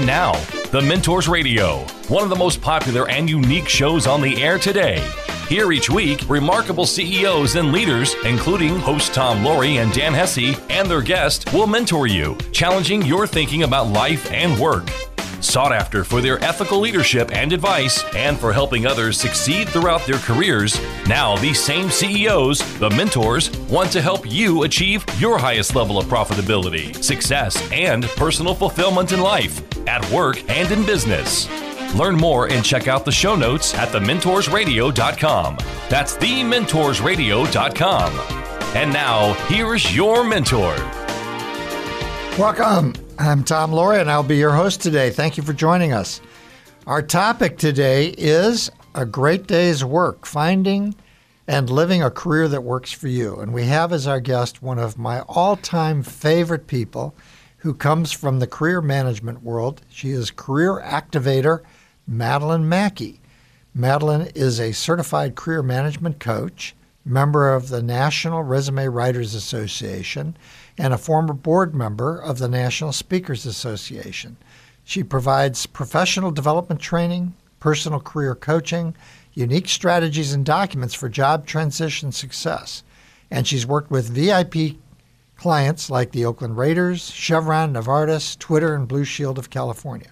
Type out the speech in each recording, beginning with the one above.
And now, The Mentors Radio, one of the most popular and unique shows on the air today. Here each week, remarkable CEOs and leaders, including host Tom Loarie and Dan Hesse, and their guest, will mentor you, challenging your thinking about life and work. Sought after for their ethical leadership and advice, and for helping others succeed throughout their careers, now these same CEOs, the mentors, want to help you achieve your highest level of profitability, success, and personal fulfillment in life, at work, and in business. Learn more and check out the show notes at thementorsradio.com. That's thementorsradio.com. And now, here's your mentor. Welcome. I'm Tom Loarie, and I'll be your host today. Thank you for joining us. Our topic today is a great day's work, finding and living a career that works for you. And we have as our guest one of my all time favorite people who comes from the career management world. She is career activator Madelyn Mackie. Madelyn is a certified career management coach, member of the National Resume Writers Association, and a former board member of the National Speakers Association. She provides professional development training, personal career coaching, unique strategies and documents for job transition success. And she's worked with VIP clients like the Oakland Raiders, Chevron, Novartis, Twitter, and Blue Shield of California.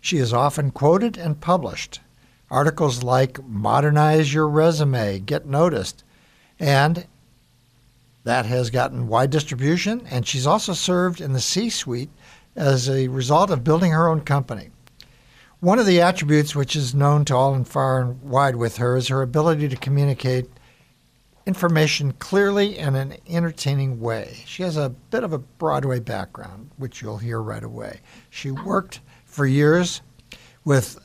She is often quoted and published. Articles like Modernize Your Resume, Get Noticed, and that has gotten wide distribution, and she's also served in the C suite as a result of building her own company. One of the attributes which is known to all and far and wide with her is her ability to communicate information clearly and in an entertaining way. She has a bit of a Broadway background, which you'll hear right away. She worked for years with,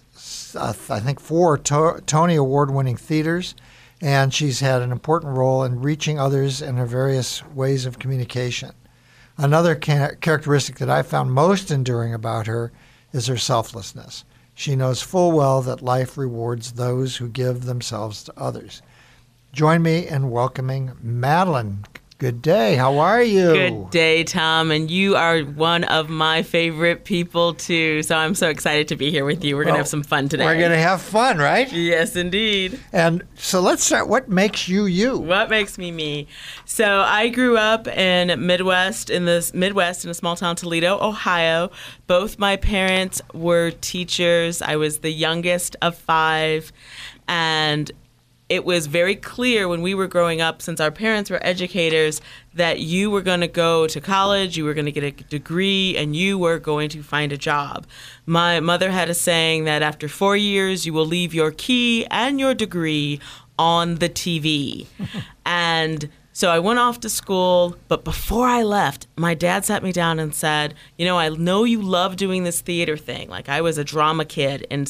uh, I think, four to- Tony Award winning theaters, and she's had an important role in reaching others in her various ways of communication. Another ca- characteristic that I found most enduring about her is her selflessness. She knows full well that life rewards those who give themselves to others. Join me in welcoming Madelyn. Good day. How are you? Good day, Tom. And you are one of my favorite people, too. So I'm so excited to be here with you. We're going to have some fun today. We're going to have fun, right? Yes, indeed. And so let's start. What makes you you? What makes me me? So I grew up in Midwest, in the Midwest, in a small town, Toledo, Ohio. Both my parents were teachers. I was the youngest of five. And it was very clear when we were growing up, since our parents were educators, that you were going to go to college, you were going to get a degree, and you were going to find a job. My mother had a saying that after four years, you will leave your key and your degree on the TV. and so I went off to school, but before I left, my dad sat me down and said, You know, I know you love doing this theater thing. Like, I was a drama kid in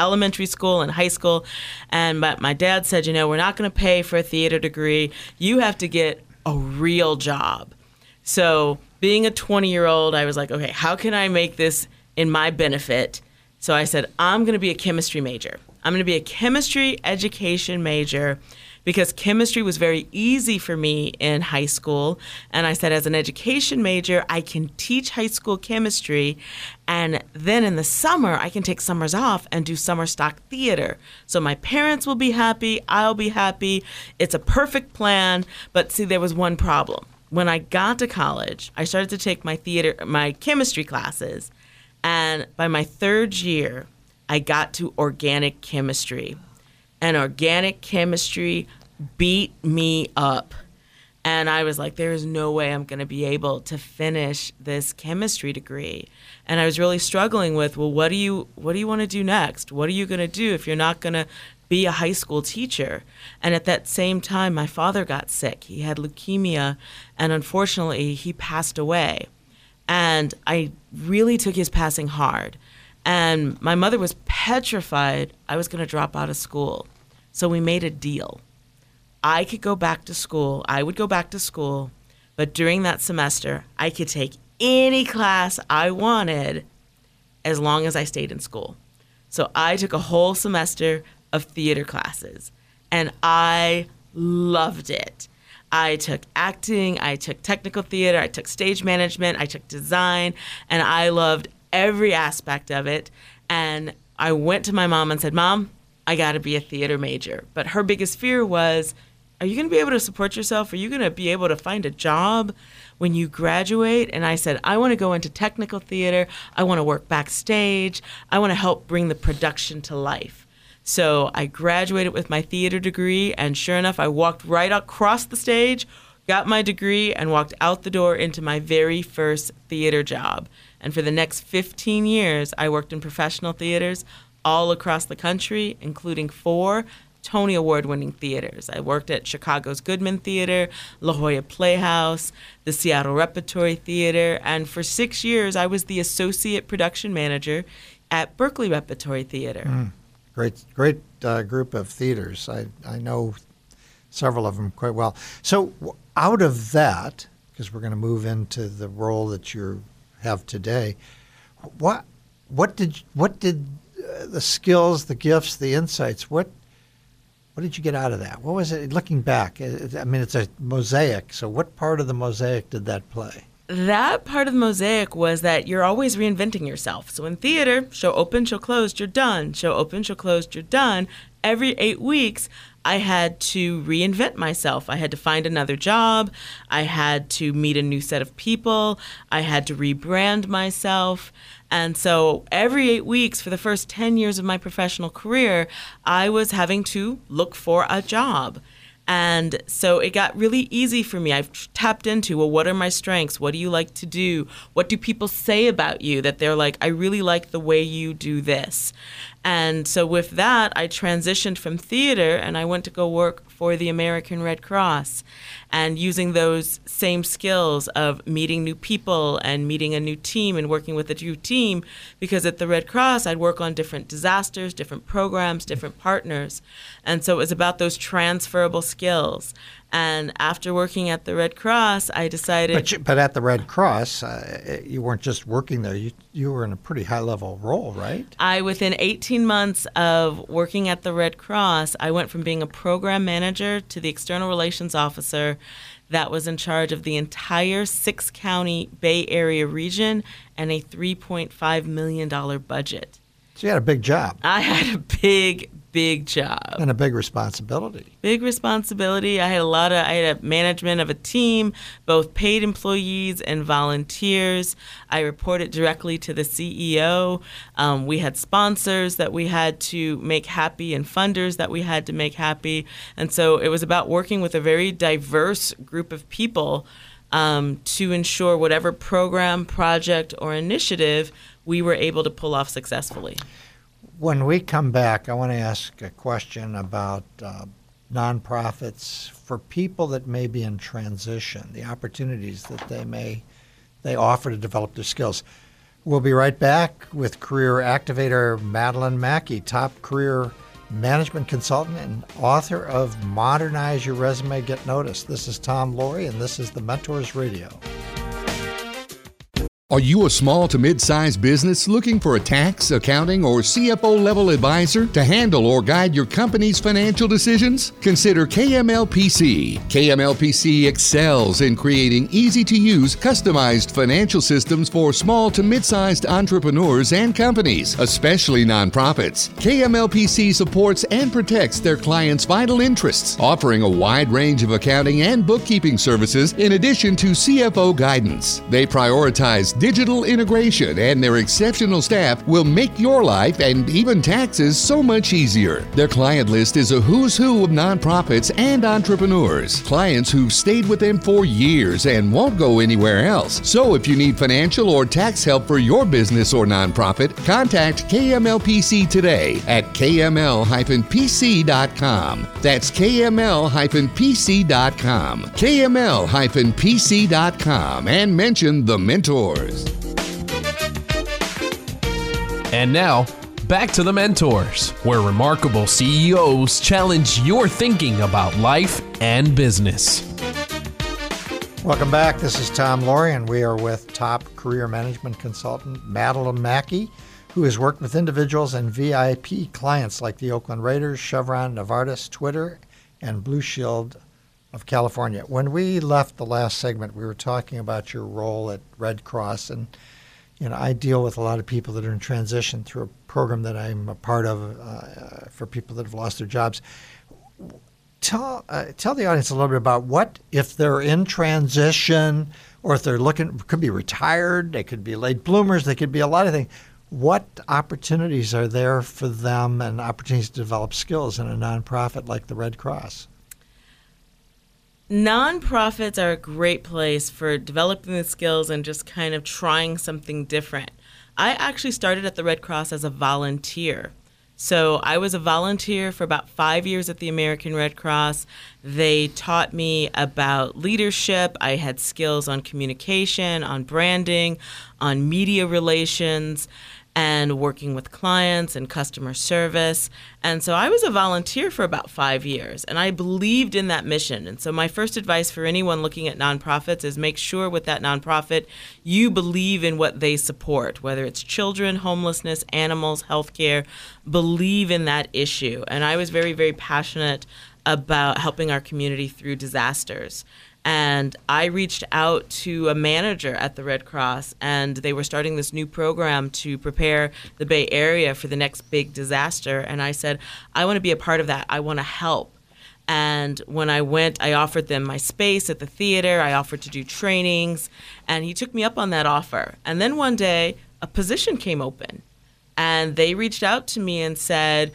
elementary school and high school. And my, my dad said, you know, we're not going to pay for a theater degree. You have to get a real job. So, being a 20 year old, I was like, okay, how can I make this in my benefit? So I said, I'm going to be a chemistry major. I'm going to be a chemistry education major because chemistry was very easy for me in high school. And I said, as an education major, I can teach high school chemistry. And then in the summer, I can take summers off and do summer stock theater. So my parents will be happy, I'll be happy. It's a perfect plan. But see, there was one problem. When I got to college, I started to take my theater, my chemistry classes. And by my third year, I got to organic chemistry and organic chemistry beat me up. And I was like, there is no way I'm going to be able to finish this chemistry degree. And I was really struggling with, well, what do you what do you want to do next? What are you going to do if you're not going to be a high school teacher? And at that same time, my father got sick. He had leukemia, and unfortunately, he passed away. And I really took his passing hard. And my mother was petrified I was going to drop out of school. So we made a deal. I could go back to school, I would go back to school, but during that semester, I could take any class I wanted as long as I stayed in school. So I took a whole semester of theater classes and I loved it. I took acting, I took technical theater, I took stage management, I took design, and I loved every aspect of it. And I went to my mom and said, Mom, I got to be a theater major. But her biggest fear was, Are you going to be able to support yourself? Are you going to be able to find a job when you graduate? And I said, I want to go into technical theater. I want to work backstage. I want to help bring the production to life. So I graduated with my theater degree, and sure enough, I walked right across the stage, got my degree, and walked out the door into my very first theater job. And for the next 15 years, I worked in professional theaters all across the country, including four Tony Award winning theaters. I worked at Chicago's Goodman Theater, La Jolla Playhouse, the Seattle Repertory Theater, and for six years I was the associate production manager at Berkeley Repertory Theater. Mm, great, great uh, group of theaters. I, I know several of them quite well. So, out of that, because we're going to move into the role that you have today, what what did what did uh, the skills, the gifts, the insights? What what did you get out of that? What was it? Looking back, I mean, it's a mosaic. So, what part of the mosaic did that play? That part of the mosaic was that you're always reinventing yourself. So in theater, show open, show closed, you're done. Show open, show closed, you're done. Every eight weeks, I had to reinvent myself. I had to find another job. I had to meet a new set of people. I had to rebrand myself. And so every eight weeks for the first 10 years of my professional career, I was having to look for a job. And so it got really easy for me. I've tapped into, well, what are my strengths? What do you like to do? What do people say about you that they're like, I really like the way you do this? And so with that, I transitioned from theater and I went to go work for the American Red Cross and using those same skills of meeting new people and meeting a new team and working with a new team because at the Red Cross I'd work on different disasters, different programs, different partners. And so it was about those transferable skills. And after working at the Red Cross, I decided. But, you, but at the Red Cross, uh, you weren't just working there. You you were in a pretty high level role, right? I within 18 months of working at the Red Cross, I went from being a program manager to the external relations officer that was in charge of the entire six county Bay Area region and a 3.5 million dollar budget. So you had a big job. I had a big, big job and a big responsibility. Big responsibility. I had a lot of I had a management of a team, both paid employees and volunteers. I reported directly to the CEO. Um, we had sponsors that we had to make happy and funders that we had to make happy, and so it was about working with a very diverse group of people. Um, to ensure whatever program, project, or initiative we were able to pull off successfully. When we come back, I want to ask a question about uh, nonprofits for people that may be in transition, the opportunities that they may they offer to develop their skills. We'll be right back with career activator Madelyn Mackie, top career management consultant and author of Modernize Your Resume, Get Noticed. This is Tom Loarie, and this is the Mentors Radio. Are you a small to mid sized business looking for a tax, accounting, or CFO level advisor to handle or guide your company's financial decisions? Consider KMLPC. KMLPC excels in creating easy to use, customized financial systems for small to mid sized entrepreneurs and companies, especially nonprofits. KMLPC supports and protects their clients' vital interests, offering a wide range of accounting and bookkeeping services in addition to CFO guidance. They prioritize digital integration and their exceptional staff will make your life and even taxes so much easier. Their client list is a who's who of nonprofits and entrepreneurs, clients who've stayed with them for years and won't go anywhere else. So if you need financial or tax help for your business or nonprofit, contact KMLPC today at kml-pc.com. That's kml-pc.com. kml-pc.com and mention the And now, back to the mentors, where remarkable CEOs challenge your thinking about life and business. Welcome back. This is Tom Loarie, and we are with top career management consultant Madelyn Mackie, who has worked with individuals and VIP clients like the Oakland Raiders, Chevron, Novartis, Twitter, and Blue Shield of California. When we left the last segment, we were talking about your role at Red Cross, and you know, I deal with a lot of people that are in transition through a program that I'm a part of uh, for people that have lost their jobs. Tell uh, tell the audience a little bit about what if they're in transition or if they're looking could be retired, they could be late bloomers, they could be a lot of things. What opportunities are there for them and opportunities to develop skills in a nonprofit like the Red Cross? Nonprofits are a great place for developing the skills and just kind of trying something different. I actually started at the Red Cross as a volunteer. So I was a volunteer for about five years at the American Red Cross. They taught me about leadership. I had skills on communication, on branding, on media relations and working with clients and customer service. And so I was a volunteer for about five years and I believed in that mission. And so my first advice for anyone looking at nonprofits is make sure with that nonprofit you believe in what they support, whether it's children, homelessness, animals, healthcare, believe in that issue. And I was very, very passionate about helping our community through disasters. And I reached out to a manager at the Red Cross, and they were starting this new program to prepare the Bay Area for the next big disaster. And I said, I want to be a part of that. I want to help. And when I went, I offered them my space at the theater. I offered to do trainings, and he took me up on that offer. And then one day, a position came open, and they reached out to me and said,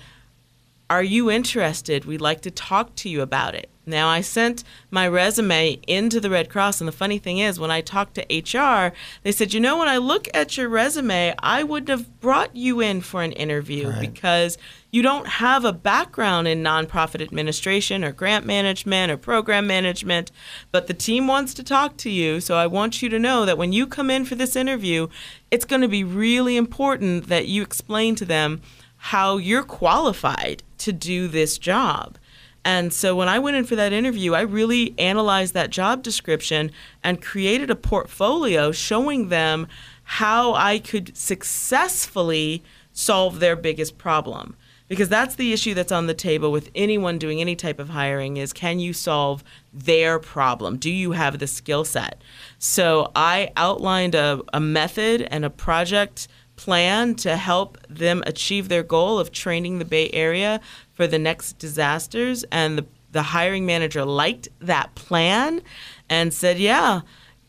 Are you interested? We'd like to talk to you about it. Now, I sent my resume into the Red Cross, and the funny thing is, when I talked to HR, they said, You know, when I look at your resume, I wouldn't have brought you in for an interview right. because you don't have a background in nonprofit administration or grant management or program management, but the team wants to talk to you. So I want you to know that when you come in for this interview, it's going to be really important that you explain to them how you're qualified to do this job. And so when I went in for that interview, I really analyzed that job description and created a portfolio showing them how I could successfully solve their biggest problem. Because that's the issue that's on the table with anyone doing any type of hiring is can you solve their problem? Do you have the skill set? So I outlined a, a method and a project plan to help them achieve their goal of training the Bay Area for the next disasters. And the, the hiring manager liked that plan and said, yeah,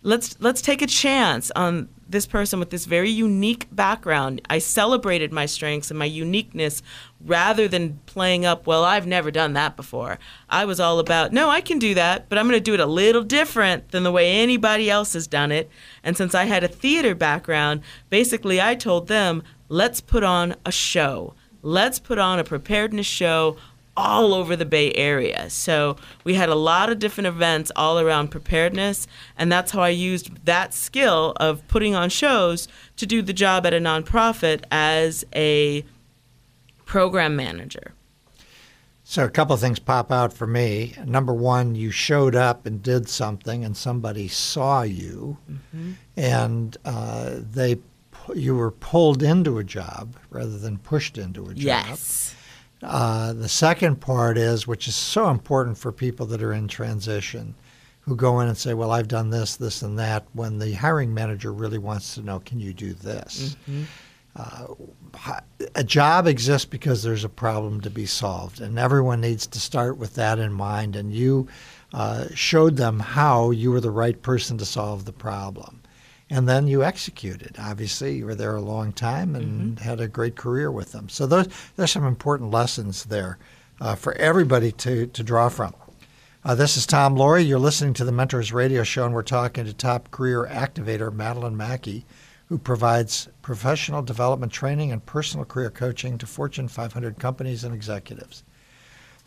let's let's take a chance on this person with this very unique background. I celebrated my strengths and my uniqueness rather than playing up, well, I've never done that before. I was all about, no, I can do that, but I'm going to do it a little different than the way anybody else has done it. And since I had a theater background, basically I told them, let's put on a show. Let's put on a preparedness show all over the Bay Area. So we had a lot of different events all around preparedness, and that's how I used that skill of putting on shows to do the job at a nonprofit as a program manager. So a couple of things pop out for me. Number one, you showed up and did something, and somebody saw you, mm-hmm. and uh, they you were pulled into a job rather than pushed into a job. Yes. Uh, the second part is, which is so important for people that are in transition, who go in and say, "Well, I've done this, this, and that." When the hiring manager really wants to know, "Can you do this?" Mm-hmm. Uh, a job exists because there's a problem to be solved, and everyone needs to start with that in mind. And you uh, showed them how you were the right person to solve the problem and then you executed. Obviously, you were there a long time and mm-hmm. had a great career with them. So those there's some important lessons there uh, for everybody to to draw from. Uh, this is Tom Loarie. You're listening to the Mentors Radio Show, and we're talking to top career activator Madelyn Mackie, who provides professional development training and personal career coaching to Fortune 500 companies and executives.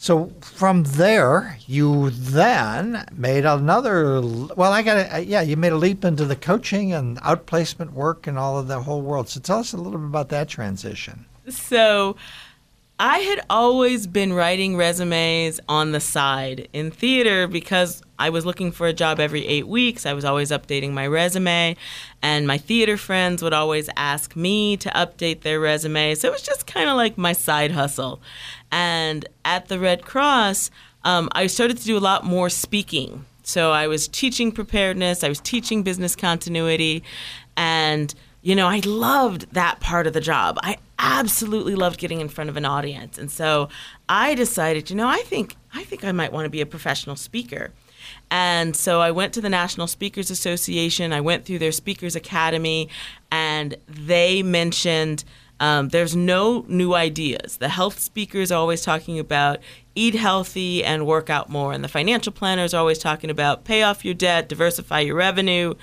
So from there, you then made another. Well, I got. Yeah, you made a leap into the coaching and outplacement work and all of the whole world. So tell us a little bit about that transition. So. I had always been writing resumes on the side in theater because I was looking for a job every eight weeks. I was always updating my resume, and my theater friends would always ask me to update their resume. So it was just kind of like my side hustle. And at the Red Cross, um, I started to do a lot more speaking. So I was teaching preparedness, I was teaching business continuity, and you know, I loved that part of the job. I absolutely loved getting in front of an audience. And so I decided, you know, I think I think I might want to be a professional speaker. And so I went to the National Speakers Association. I went through their Speakers Academy, and they mentioned um, there's no new ideas. The health speakers are always talking about eat healthy and work out more. And the financial planners are always talking about pay off your debt, diversify your revenue.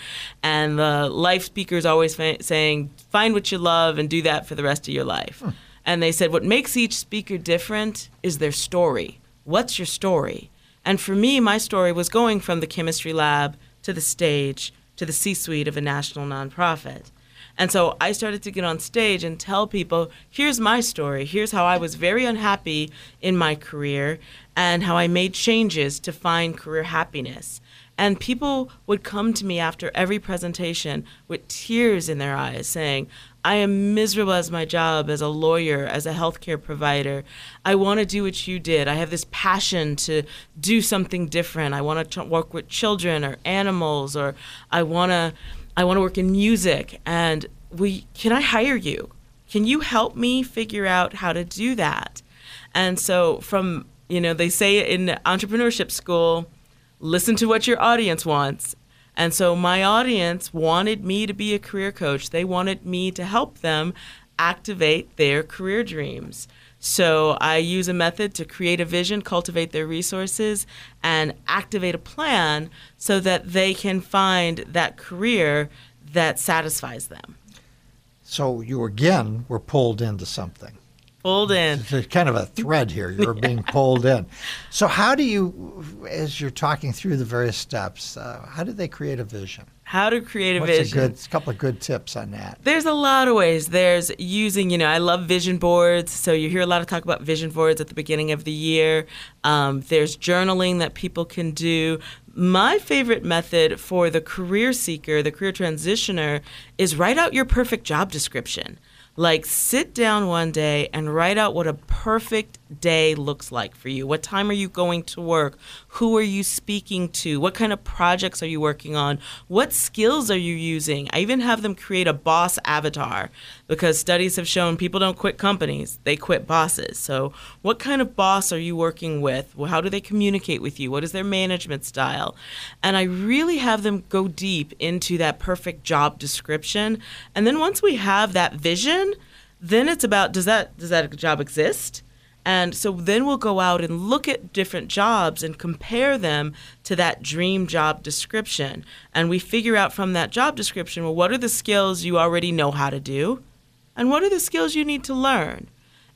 And the life speakers are always fa- saying find what you love and do that for the rest of your life. Hmm. And they said what makes each speaker different is their story. What's your story? And for me, my story was going from the chemistry lab to the stage to the C suite of a national nonprofit. And so I started to get on stage and tell people, here's my story. Here's how I was very unhappy in my career and how I made changes to find career happiness. And people would come to me after every presentation with tears in their eyes saying, I am miserable as my job as a lawyer, as a healthcare provider. I want to do what you did. I have this passion to do something different. I want to work with children or animals, or I want to I want to work in music and we can I hire you? Can you help me figure out how to do that? And so from, you know, they say in entrepreneurship school, listen to what your audience wants. And so my audience wanted me to be a career coach. They wanted me to help them activate their career dreams. So I use a method to create a vision, cultivate their resources, and activate a plan so that they can find that career that satisfies them. So you again were pulled into something. Pulled in. It's kind of a thread here. You're being pulled in. So how do you, as you're talking through the various steps, uh, how do they create a vision? how to create a What's vision. A, good, a couple of good tips on that. There's a lot of ways. There's using, you know, I love vision boards. So you hear a lot of talk about vision boards at the beginning of the year. Um, there's journaling that people can do. My favorite method for the career seeker, the career transitioner, is write out your perfect job description. Like, sit down one day and write out what a perfect day looks like for you. What time are you going to work? Who are you speaking to? What kind of projects are you working on? What skills are you using? I even have them create a boss avatar because studies have shown people don't quit companies, they quit bosses. So, what kind of boss are you working with? How do they communicate with you? What is their management style? And I really have them go deep into that perfect job description. And then once we have that vision, then it's about does that does that job exist? And so then we'll go out and look at different jobs and compare them to that dream job description. And we figure out from that job description, well, what are the skills you already know how to do? And what are the skills you need to learn?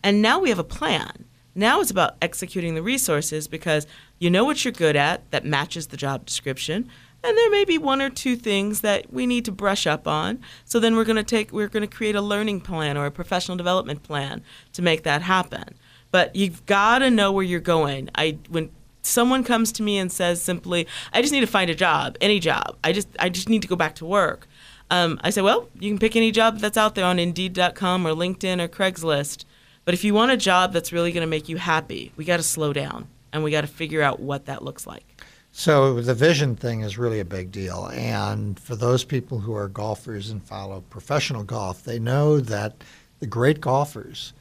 And now we have a plan. Now it's about executing the resources because you know what you're good at that matches the job description. And there may be one or two things that we need to brush up on. So then we're going to take we're going to create a learning plan or a professional development plan to make that happen. But you've got to know where you're going. I when someone comes to me and says simply, "I just need to find a job, any job. I just I just need to go back to work." Um, I say, "Well, you can pick any job that's out there on Indeed.com or LinkedIn or Craigslist. But if you want a job that's really going to make you happy, we got to slow down and we got to figure out what that looks like." So the vision thing is really a big deal. And for those people who are golfers and follow professional golf, they know that the great golfers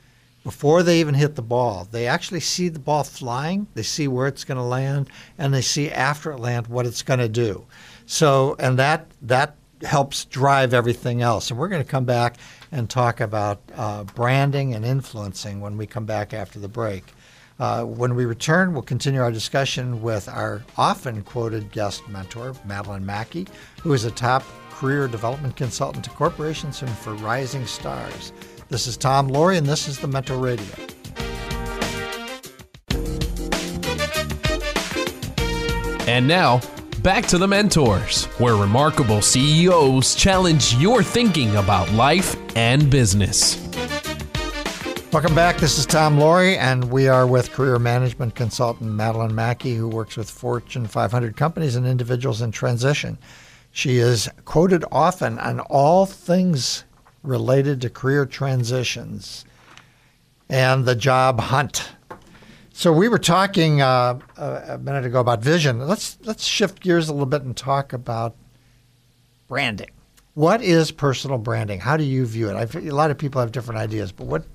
before they even hit the ball. They actually see the ball flying, they see where it's going to land, and they see after it lands what it's going to do. So, and that that helps drive everything else. And we're going to come back and talk about uh, branding and influencing when we come back after the break. Uh, when we return, we'll continue our discussion with our often quoted guest mentor, Madelyn Mackie, who is a top career development consultant to corporations and for rising stars. This is Tom Loarie, and this is the Mentor Radio. And now, back to the Mentors, where remarkable CEOs challenge your thinking about life and business. Welcome back. This is Tom Laurie, and we are with career management consultant Madelyn Mackie, who works with Fortune 500 companies and individuals in transition. She is quoted often on all things related to career transitions and the job hunt. So we were talking uh, a minute ago about vision. Let's let's shift gears a little bit and talk about branding. What is personal branding? How do you view it? I've, a lot of people have different ideas, but what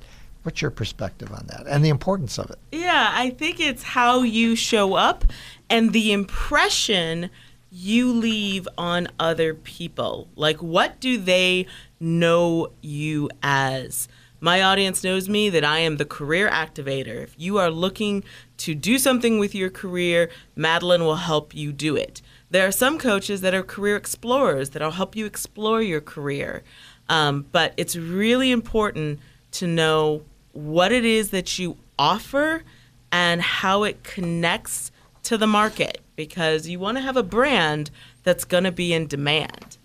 what's your perspective on that and the importance of it? Yeah, I think it's how you show up and the impression you leave on other people. Like, what do they know you as? My audience knows me that I am the career activator. If you are looking to do something with your career, Madelyn will help you do it. There are some coaches that are career explorers that'll help you explore your career. Um, but it's really important to know what it is that you offer and how it connects to the market because you want to have a brand that's going to be in demand.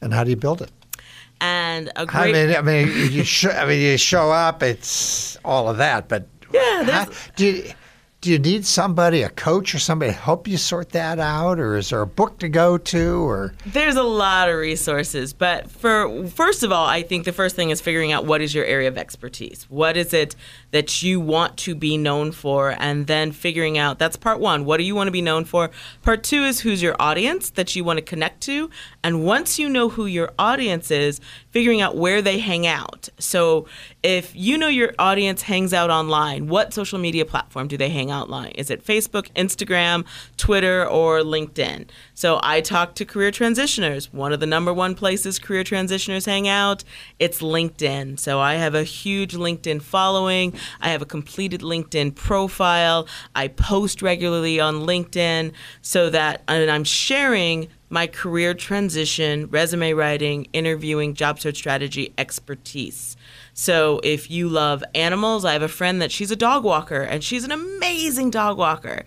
And how do you build it? And a great. I mean, I mean, you sh- I mean, you show up. It's all of that, but Yeah, how, do you, do you need somebody, a coach, or somebody to help you sort that out, or is there a book to go to, or There's a lot of resources, but for first of all, I think the first thing is figuring out what is your area of expertise. What is it that you want to be known for and then figuring out that's part 1, what do you want to be known for? Part 2 is who's your audience that you want to connect to, and once you know who your audience is, figuring out where they hang out. So, if you know your audience hangs out online, what social media platform do they hang out online? Is it Facebook, Instagram, Twitter, or LinkedIn? So I talk to career transitioners. One of the number one places career transitioners hang out, it's LinkedIn. So I have a huge LinkedIn following. I have a completed LinkedIn profile. I post regularly on LinkedIn so that and I'm sharing my career transition, resume writing, interviewing, job search strategy expertise. So if you love animals, I have a friend that she's a dog walker and she's an amazing dog walker.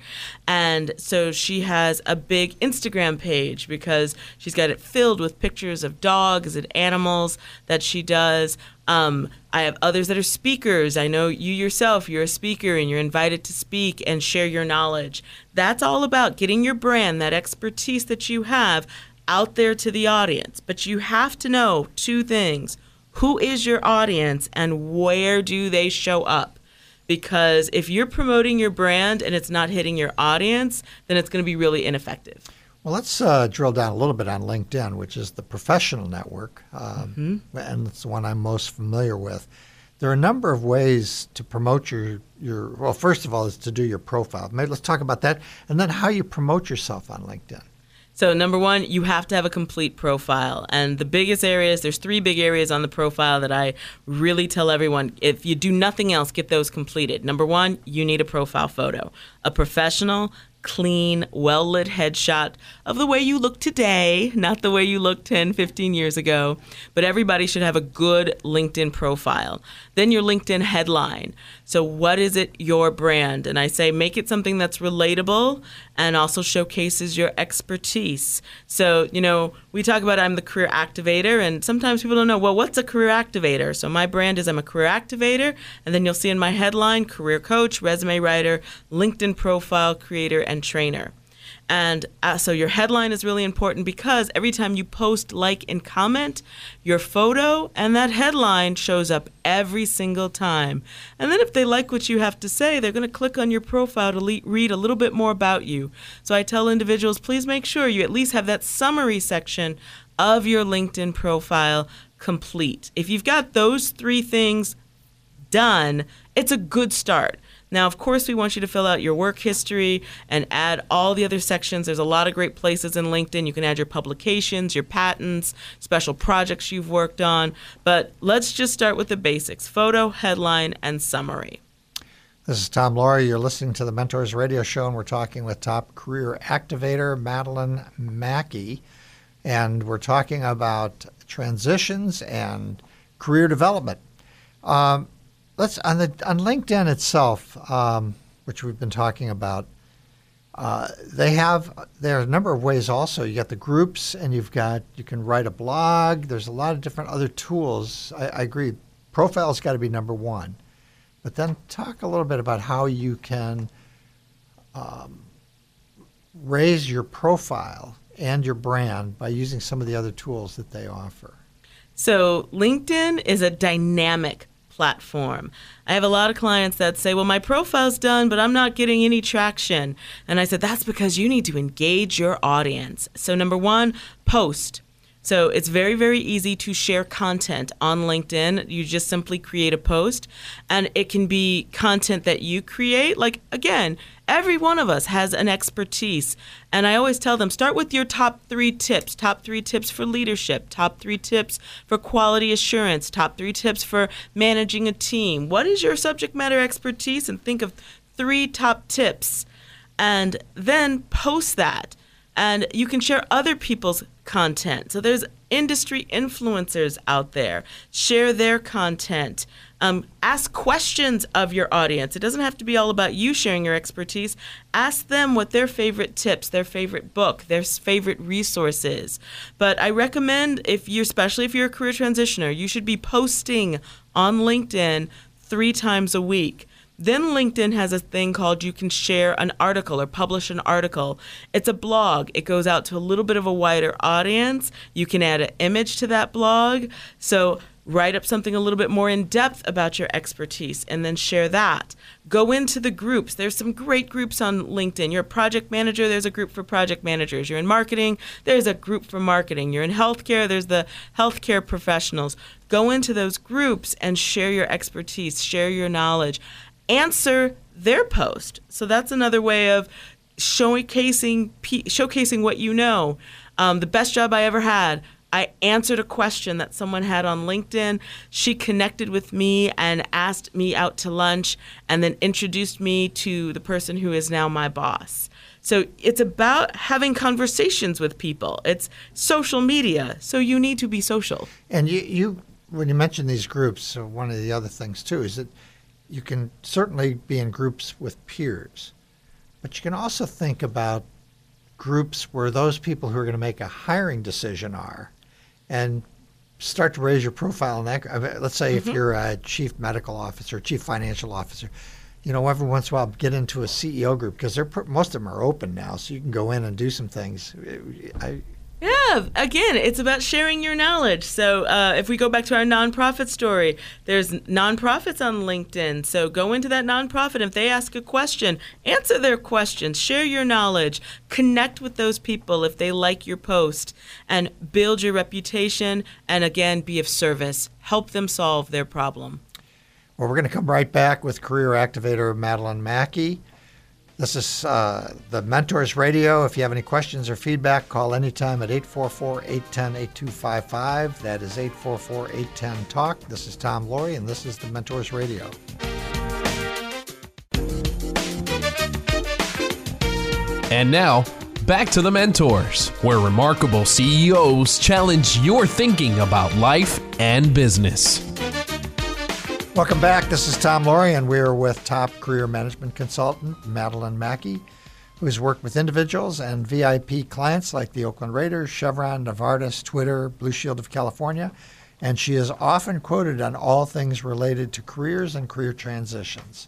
And so she has a big Instagram page because she's got it filled with pictures of dogs and animals that she does. Um, I have others that are speakers. I know you yourself, you're a speaker and you're invited to speak and share your knowledge. That's all about getting your brand, that expertise that you have, out there to the audience. But you have to know two things who is your audience and where do they show up? Because if you're promoting your brand and it's not hitting your audience, then it's going to be really ineffective. Well, let's uh, drill down a little bit on LinkedIn, which is the professional network, um, and it's the one I'm most familiar with. There are a number of ways to promote your, your well, first of all, is to do your profile. Maybe let's talk about that, and then how you promote yourself on LinkedIn. So number one, you have to have a complete profile. And the biggest areas, there's three big areas on the profile that I really tell everyone, if you do nothing else, get those completed. Number one, you need a profile photo. A professional, clean, well lit headshot of the way you look today, not the way you looked 10, 15 years ago. But everybody should have a good LinkedIn profile. Then your LinkedIn headline. So, what is it, your brand? And I say make it something that's relatable and also showcases your expertise. So, you know, we talk about I'm the career activator, and sometimes people don't know, well, what's a career activator? So, my brand is I'm a career activator, and then you'll see in my headline career coach, resume writer, LinkedIn profile creator, and trainer. And uh, so your headline is really important because every time you post, like, and comment, your photo and that headline shows up every single time. And then if they like what you have to say, they're going to click on your profile to le- read a little bit more about you. So I tell individuals, please make sure you at least have that summary section of your LinkedIn profile complete. If you've got those three things done, it's a good start. Now, of course, we want you to fill out your work history and add all the other sections. There's a lot of great places in LinkedIn. You can add your publications, your patents, special projects you've worked on. But let's just start with the basics photo, headline, and summary. This is Tom Loarie. You're listening to the Mentors Radio Show, and we're talking with top career activator Madelyn Mackie. And we're talking about transitions and career development. Um, let's on the on LinkedIn itself, um, which we've been talking about. Uh, they have there are a number of ways. Also, you got the groups, and you've got you can write a blog. There's a lot of different other tools. I, I agree. Profile's got to be number one, but then talk a little bit about how you can um, raise your profile and your brand by using some of the other tools that they offer. So, LinkedIn is a dynamic platform. I have a lot of clients that say, Well, my profile's done, but I'm not getting any traction. And I said, That's because you need to engage your audience. So, number one, post. So it's very, very easy to share content on LinkedIn. You just simply create a post, and it can be content that you create. Like, again, every one of us has an expertise. And I always tell them start with your top three tips top three tips for leadership, top three tips for quality assurance, top three tips for managing a team. What is your subject matter expertise? And think of three top tips. And then post that and you can share other people's content. So there's industry influencers out there. Share their content. Um, ask questions of your audience. It doesn't have to be all about you sharing your expertise. Ask them what their favorite tips, their favorite book, their favorite resources. But I recommend if you, especially if you're a career transitioner, you should be posting on LinkedIn three times a week. Then LinkedIn has a thing called you can share an article or publish an article. It's a blog. It goes out to a little bit of a wider audience. You can add an image to that blog. So write up something a little bit more in depth about your expertise and then share that. Go into the groups. There's some great groups on LinkedIn. You're a project manager, there's a group for project managers. You're in marketing, there's a group for marketing. You're in healthcare, there's the healthcare professionals. Go into those groups and share your expertise, share your knowledge answer their post. So that's another way of showcasing showcasing what you know. Um, the best job I ever had. I answered a question that someone had on LinkedIn. She connected with me and asked me out to lunch and then introduced me to the person who is now my boss. So it's about having conversations with people. It's social media, so you need to be social. And you, you when you mention these groups, one of the other things too is that you can certainly be in groups with peers, but you can also think about groups where those people who are going to make a hiring decision are and start to raise your profile in that. Let's say mm-hmm. if you're a chief medical officer, chief financial officer, you know, every once in a while get into a CEO group because they're most of them are open now, so you can go in and do some things. I, yeah, again, it's about sharing your knowledge. So uh, if we go back to our nonprofit story, there's nonprofits on LinkedIn. So go into that nonprofit. If they ask a question, answer their questions, share your knowledge, connect with those people if they like your post, and build your reputation. And again, be of service. Help them solve their problem. Well, we're going to come right back with career activator Madelyn Mackie. This is uh, the Mentors Radio. If you have any questions or feedback, call anytime at 844 810 8255. That is 844 810 TALK. This is Tom Loarie, and this is the Mentors Radio. And now, back to the Mentors, where remarkable CEOs challenge your thinking about life and business. Welcome back. This is Tom Loarie, and we're with top career management consultant Madelyn Mackie, who has worked with individuals and VIP clients like the Oakland Raiders, Chevron, Novartis, Twitter, Blue Shield of California, and she is often quoted on all things related to careers and career transitions.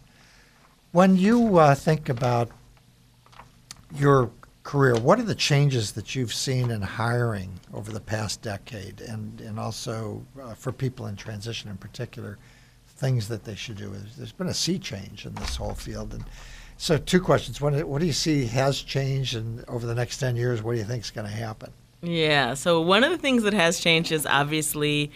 When you uh, think about your career, what are the changes that you've seen in hiring over the past decade, and and also uh, for people in transition in particular? Things that they should do. There's been a sea change in this whole field, and so two questions: what, what do you see has changed, and over the next ten years, what do you think is going to happen? Yeah. So one of the things that has changed is obviously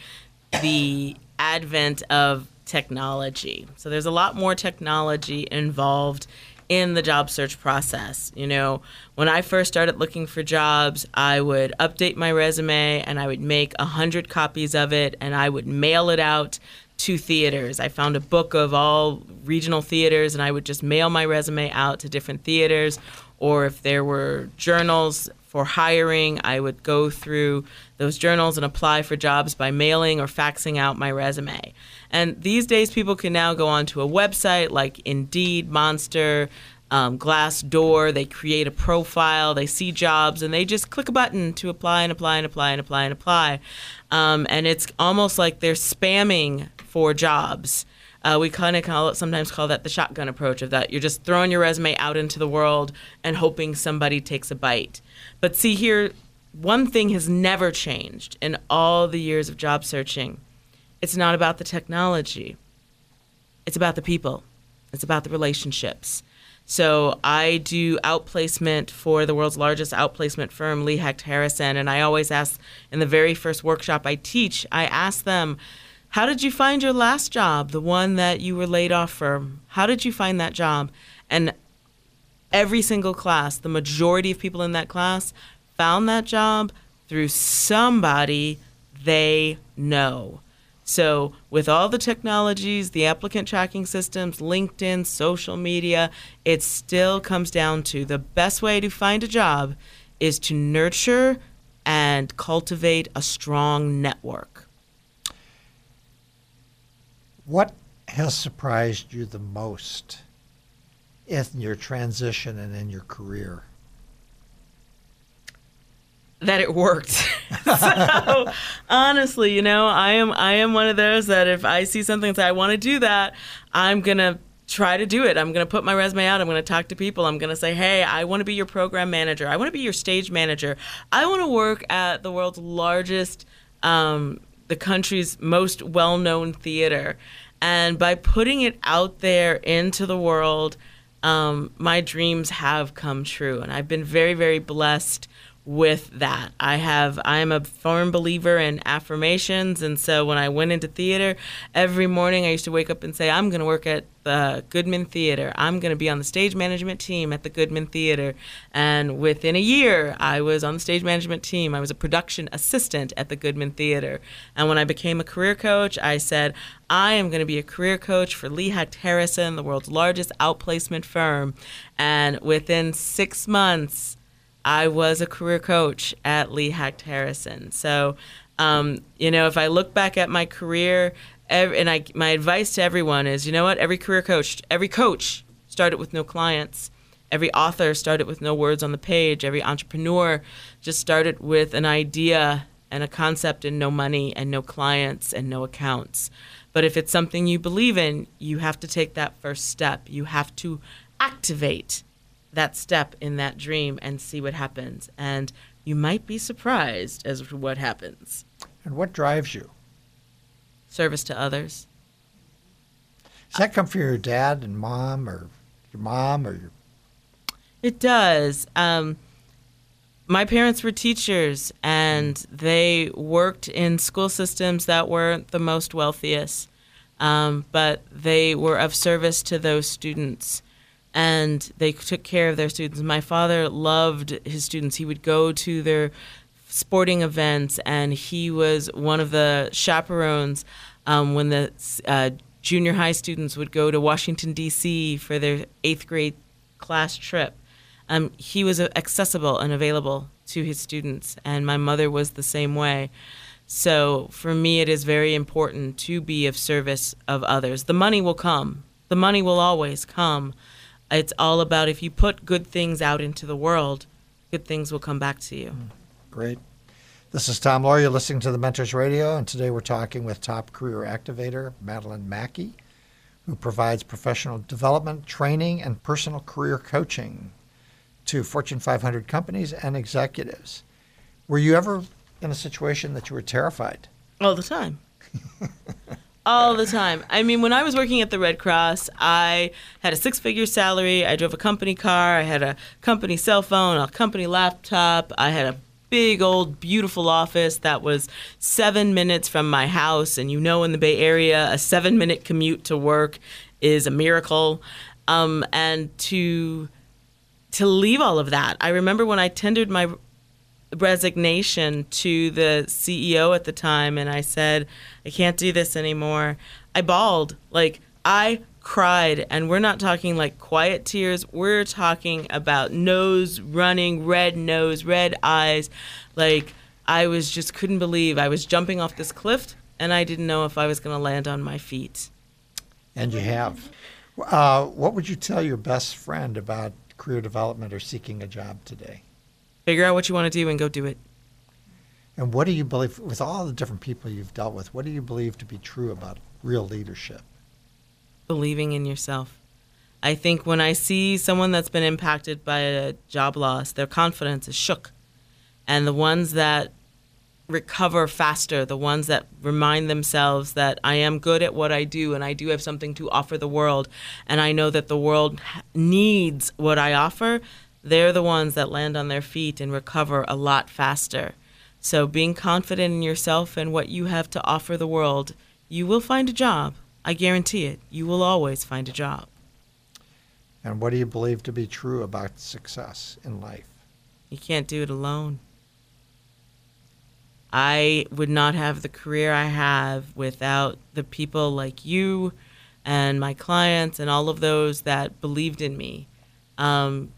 the advent of technology. So there's a lot more technology involved in the job search process. You know, when I first started looking for jobs, I would update my resume and I would make a hundred copies of it and I would mail it out to theaters. I found a book of all regional theaters, and I would just mail my resume out to different theaters. Or if there were journals for hiring, I would go through those journals and apply for jobs by mailing or faxing out my resume. And these days, people can now go onto a website like Indeed, Monster, um, Glassdoor. They create a profile, they see jobs, and they just click a button to apply and apply and apply and apply and apply. Um, and it's almost like they're spamming for jobs. Uh, we kind of call it sometimes call that the shotgun approach of that you're just throwing your resume out into the world and hoping somebody takes a bite. But see here, one thing has never changed in all the years of job searching. It's not about the technology. It's about the people. It's about the relationships. So I do outplacement for the world's largest outplacement firm, Lee Hecht Harrison. And I always ask in the very first workshop I teach, I ask them, how did you find your last job, the one that you were laid off from? How did you find that job? And every single class, the majority of people in that class found that job through somebody they know. So, with all the technologies, the applicant tracking systems, LinkedIn, social media, it still comes down to the best way to find a job is to nurture and cultivate a strong network. What has surprised you the most in your transition and in your career? That it worked. so honestly, you know, I am I am one of those that if I see something and say I want to do that, I'm gonna try to do it. I'm gonna put my resume out. I'm gonna talk to people. I'm gonna say, hey, I want to be your program manager. I want to be your stage manager. I want to work at the world's largest, um, the country's most well-known theater. And by putting it out there into the world, um, my dreams have come true. And I've been very, very blessed with that. I have I'm a firm believer in affirmations and so when I went into theater every morning I used to wake up and say I'm going to work at the Goodman Theater. I'm going to be on the stage management team at the Goodman Theater. And within a year I was on the stage management team. I was a production assistant at the Goodman Theater. And when I became a career coach, I said I am going to be a career coach for Lee Hecht Harrison, the world's largest outplacement firm. And within 6 months I was a career coach at Lee Hecht Harrison. So, um, you know, if I look back at my career, and I, my advice to everyone is, you know what? Every career coach, every coach started with no clients. Every author started with no words on the page. Every entrepreneur just started with an idea and a concept and no money and no clients and no accounts. But if it's something you believe in, you have to take that first step. You have to activate that step in that dream and see what happens. And you might be surprised as to what happens. And what drives you? Service to others. Does that come from your dad and mom, or your mom, or your? It does. Um, my parents were teachers, and they worked in school systems that weren't the most wealthiest, um, but they were of service to those students and they took care of their students. My father loved his students. He would go to their sporting events, and he was one of the chaperones um, when the uh, junior high students would go to Washington, D.C. for their eighth grade class trip. Um, he was accessible and available to his students, and my mother was the same way. So for me, it is very important to be of service of others. The money will come. The money will always come it's all about if you put good things out into the world, good things will come back to you. Mm, great. This is Tom Loarie. You're listening to the Mentors Radio, and today we're talking with top career activator Madelyn Mackie, who provides professional development, training, and personal career coaching to Fortune 500 companies and executives. Were you ever in a situation that you were terrified? All the time. all the time. I mean, when I was working at the Red Cross, I had a six figure salary. I drove a company car. I had a company cell phone, a company laptop. I had a big old beautiful office that was seven minutes from my house. And you know, in the Bay Area, a seven minute commute to work is a miracle. Um, and to to leave all of that, I remember when I tendered my resignation to the CEO at the time and I said, I can't do this anymore. I bawled. Like, I cried. And we're not talking like quiet tears. We're talking about nose running, red nose, red eyes. Like, I was just couldn't believe I was jumping off this cliff and I didn't know if I was going to land on my feet. And you have. Uh, what would you tell your best friend about career development or seeking a job today? Figure out what you want to do and go do it. And what do you believe, with all the different people you've dealt with, what do you believe to be true about real leadership? Believing in yourself. I think when I see someone that's been impacted by a job loss, their confidence is shook. And the ones that recover faster, the ones that remind themselves that I am good at what I do and I do have something to offer the world and I know that the world needs what I offer, they're the ones that land on their feet and recover a lot faster. So being confident in yourself and what you have to offer the world, you will find a job. I guarantee it. You will always find a job. And what do you believe to be true about success in life? You can't do it alone. I would not have the career I have without the people like you and my clients and all of those that believed in me. Um,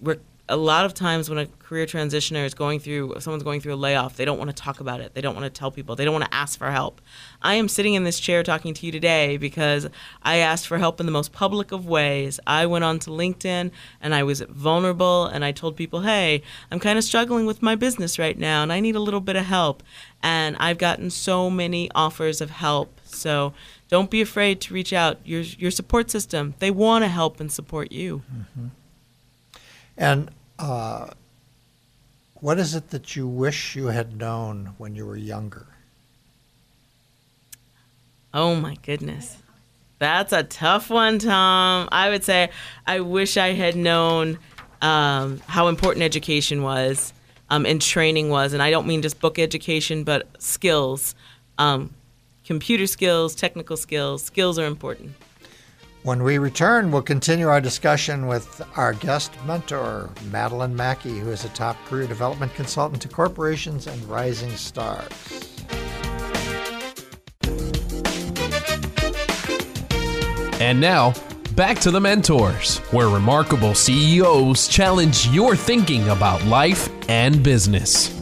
we're a lot of times when a career transitioner is going through someone's going through a layoff they don't want to talk about it. They don't want to tell people. They don't want to ask for help. I am sitting in this chair talking to you today because i asked for help in the most public of ways. I went on to linkedin and i was vulnerable and i told people hey i'm kind of struggling with my business right now and i need a little bit of help. And i've gotten so many offers of help. So don't be afraid to reach out. Your your support system they want to help and support you. Mm-hmm. And uh, what is it that you wish you had known when you were younger? Oh my goodness. That's a tough one, Tom. I would say I wish I had known um, how important education was um, and training was. And I don't mean just book education, but skills. Um, computer skills, technical skills. Skills are important. When we return, we'll continue our discussion with our guest mentor, Madelyn Mackie, who is a top career development consultant to corporations and rising stars. And now, back to the mentors, where remarkable CEOs challenge your thinking about life and business.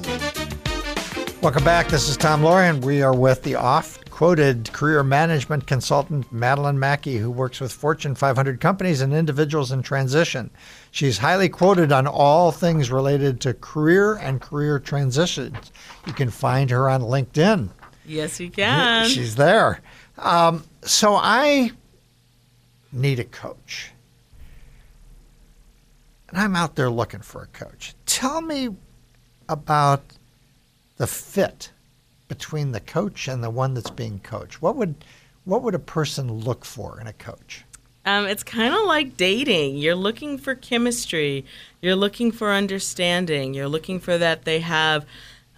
Welcome back. This is Tom Loarie, and We are with the off quoted career management consultant Madelyn Mackie, who works with Fortune 500 companies and individuals in transition. She's highly quoted on all things related to career and career transitions. You can find her on LinkedIn. Yes, you can. She's there. Um, so I need a coach. And I'm out there looking for a coach. Tell me about the fit between the coach and the one that's being coached? What would what would a person look for in a coach? Um, it's kind of like dating. You're looking for chemistry. You're looking for understanding. You're looking for that they have.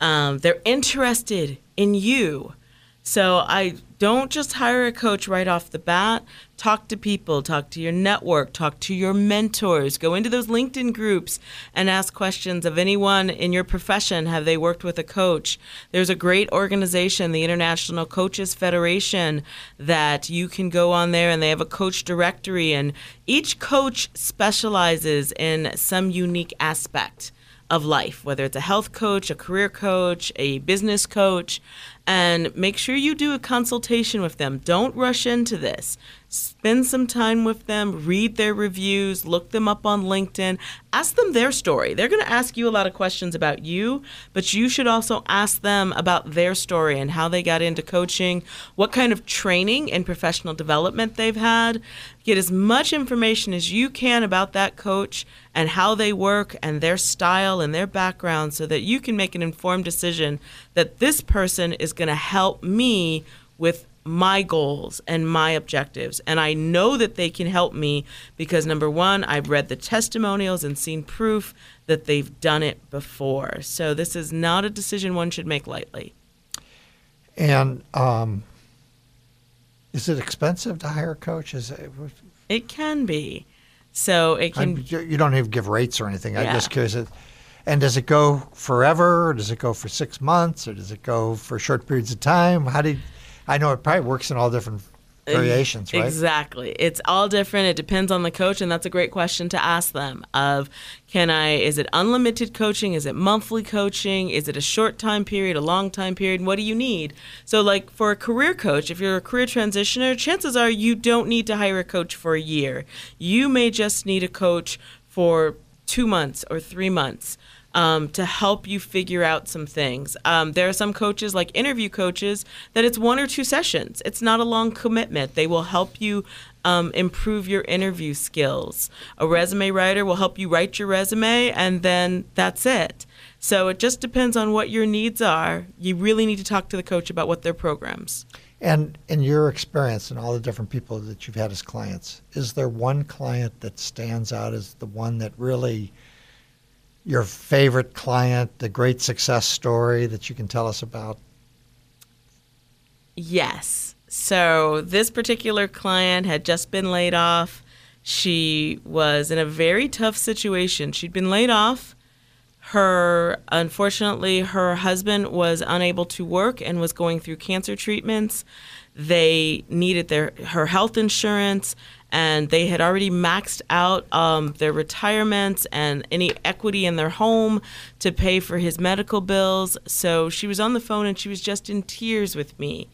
Um, they're interested in you. So I don't just hire a coach right off the bat. Talk to people, talk to your network, talk to your mentors, go into those LinkedIn groups and ask questions of anyone in your profession. Have they worked with a coach? There's a great organization, the International Coaches Federation, that you can go on there and they have a coach directory, and each coach specializes in some unique aspect of life, whether it's a health coach, a career coach, a business coach, and make sure you do a consultation with them. Don't rush into this. Spend some time with them, read their reviews, look them up on LinkedIn, ask them their story. They're going to ask you a lot of questions about you, but you should also ask them about their story and how they got into coaching, what kind of training and professional development they've had. Get as much information as you can about that coach and how they work and their style and their background so that you can make an informed decision that this person is going to help me with my goals and my objectives. And I know that they can help me because number one, I've read the testimonials and seen proof that they've done it before. So this is not a decision one should make lightly. And um, is it expensive to hire a coach? Is it? It can be. So it can. I'm, you don't even give rates or anything. Yeah. I'm just curious. And does it go forever? Or does it go for six months? Or does it go for short periods of time? How do you, I know it probably works in all different eh, variations, right? Exactly. It's all different. It depends on the coach, and that's a great question to ask them. Of can I? Is it unlimited coaching? Is it monthly coaching? Is it a short time period? A long time period? What do you need? So, like for a career coach, if you're a career transitioner, chances are you don't need to hire a coach for a year. You may just need a coach for two months or three months um, to help you figure out some things. Um, there are some coaches, like interview coaches, that it's one or two sessions. It's not a long commitment. They will help you um, improve your interview skills. A resume writer will help you write your resume, and then that's it. So it just depends on what your needs are. You really need to talk to the coach about what their programs. And in your experience and all the different people that you've had as clients, is there one client that stands out as the one that really your favorite client, the great success story that you can tell us about? Yes. So this particular client had just been laid off. She was in a very tough situation. She'd been laid off. Her unfortunately her husband was unable to work and was going through cancer treatments. They needed their her health insurance and they had already maxed out um, their retirements and any equity in their home to pay for his medical bills. So she was on the phone and she was just in tears with me.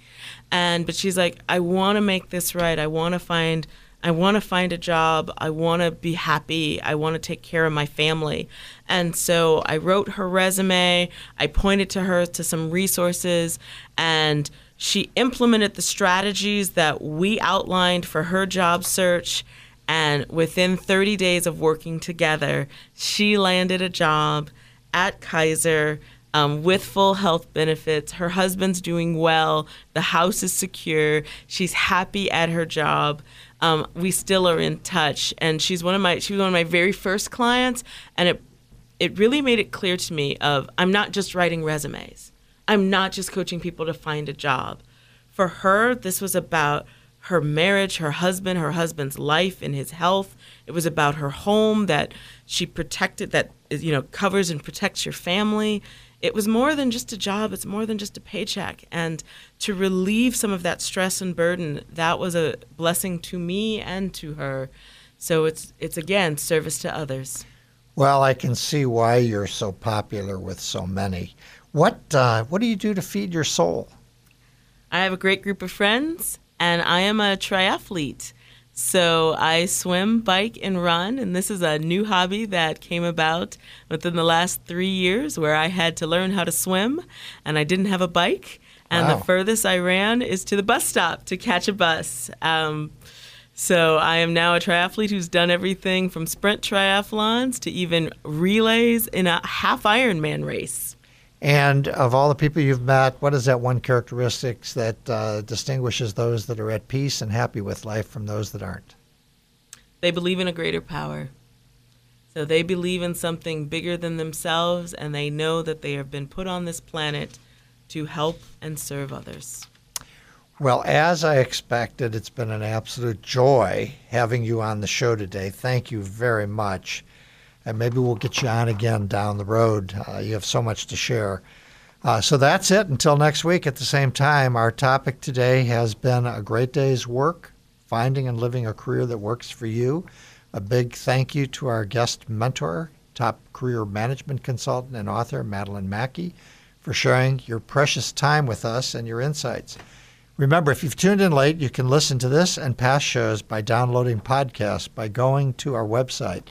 And but she's like, I want to make this right. I want to find. I want to find a job. I want to be happy. I want to take care of my family. And so I wrote her resume. I pointed to her to some resources and she implemented the strategies that we outlined for her job search. And within 30 days of working together, she landed a job at Kaiser um, with full health benefits. Her husband's doing well. The house is secure. She's happy at her job. Um, we still are in touch, and she's one of my she was one of my very first clients, and it it really made it clear to me of I'm not just writing resumes. I'm not just coaching people to find a job. For her, this was about her marriage, her husband, her husband's life and his health. It was about her home that she protected that you know covers and protects your family. It was more than just a job. It's more than just a paycheck. And to relieve some of that stress and burden that was a blessing to me and to her. So it's it's again service to others. Well i can see why you're so popular with so many what uh, what do you do to feed your soul i have a great group of friends and i am a triathlete so I swim, bike, and run, and this is a new hobby that came about within the last three years where I had to learn how to swim and I didn't have a bike. And Wow. the furthest I ran is to the bus stop to catch a bus. Um, so I am now a triathlete who's done everything from sprint triathlons to even relays in a half Ironman race. And of all the people you've met, what is that one characteristic that uh, distinguishes those that are at peace and happy with life from those that aren't? They believe in a greater power. So they believe in something bigger than themselves, and they know that they have been put on this planet to help and serve others. Well, as I expected, it's been an absolute joy having you on the show today. Thank you very much. And maybe we'll get you on again down the road. Uh, you have so much to share. Uh, so that's it. Until next week at the same time, our topic today has been a great day's work, finding and living a career that works for you. A big thank you to our guest mentor, top career management consultant and author Madelyn Mackie, for sharing your precious time with us and your insights. Remember, if you've tuned in late, you can listen to this and past shows by downloading podcasts by going to our website,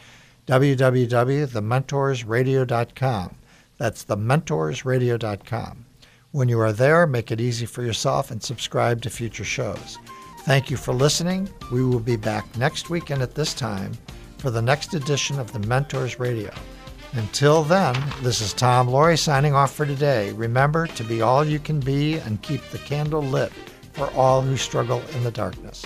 www.thementorsradio.com. That's thementorsradio.com. When you are there, make it easy for yourself and subscribe to future shows. Thank you for listening. We will be back next weekend at this time for the next edition of the Mentors Radio. Until then, this is Tom Loarie signing off for today. Remember to be all you can be and keep the candle lit for all who struggle in the darkness.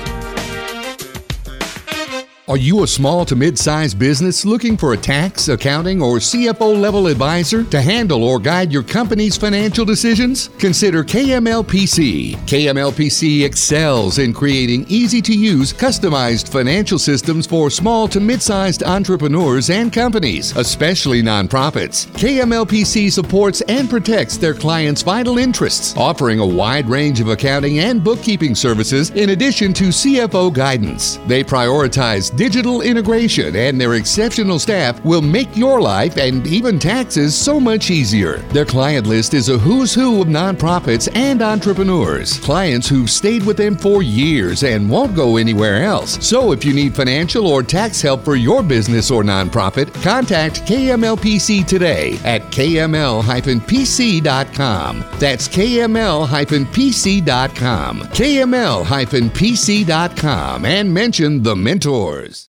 Are you a small to mid sized business looking for a tax, accounting, or CFO level advisor to handle or guide your company's financial decisions? Consider KMLPC. KMLPC excels in creating easy to use, customized financial systems for small to mid sized entrepreneurs and companies, especially nonprofits. KMLPC supports and protects their clients' vital interests, offering a wide range of accounting and bookkeeping services in addition to CFO guidance. They prioritize digital integration and their exceptional staff will make your life and even taxes so much easier. Their client list is a who's who of nonprofits and entrepreneurs, clients who've stayed with them for years and won't go anywhere else. So if you need financial or tax help for your business or nonprofit, contact KMLPC today at kml-pc.com. That's kml-pc.com. kml-pc.com and mention the mentors.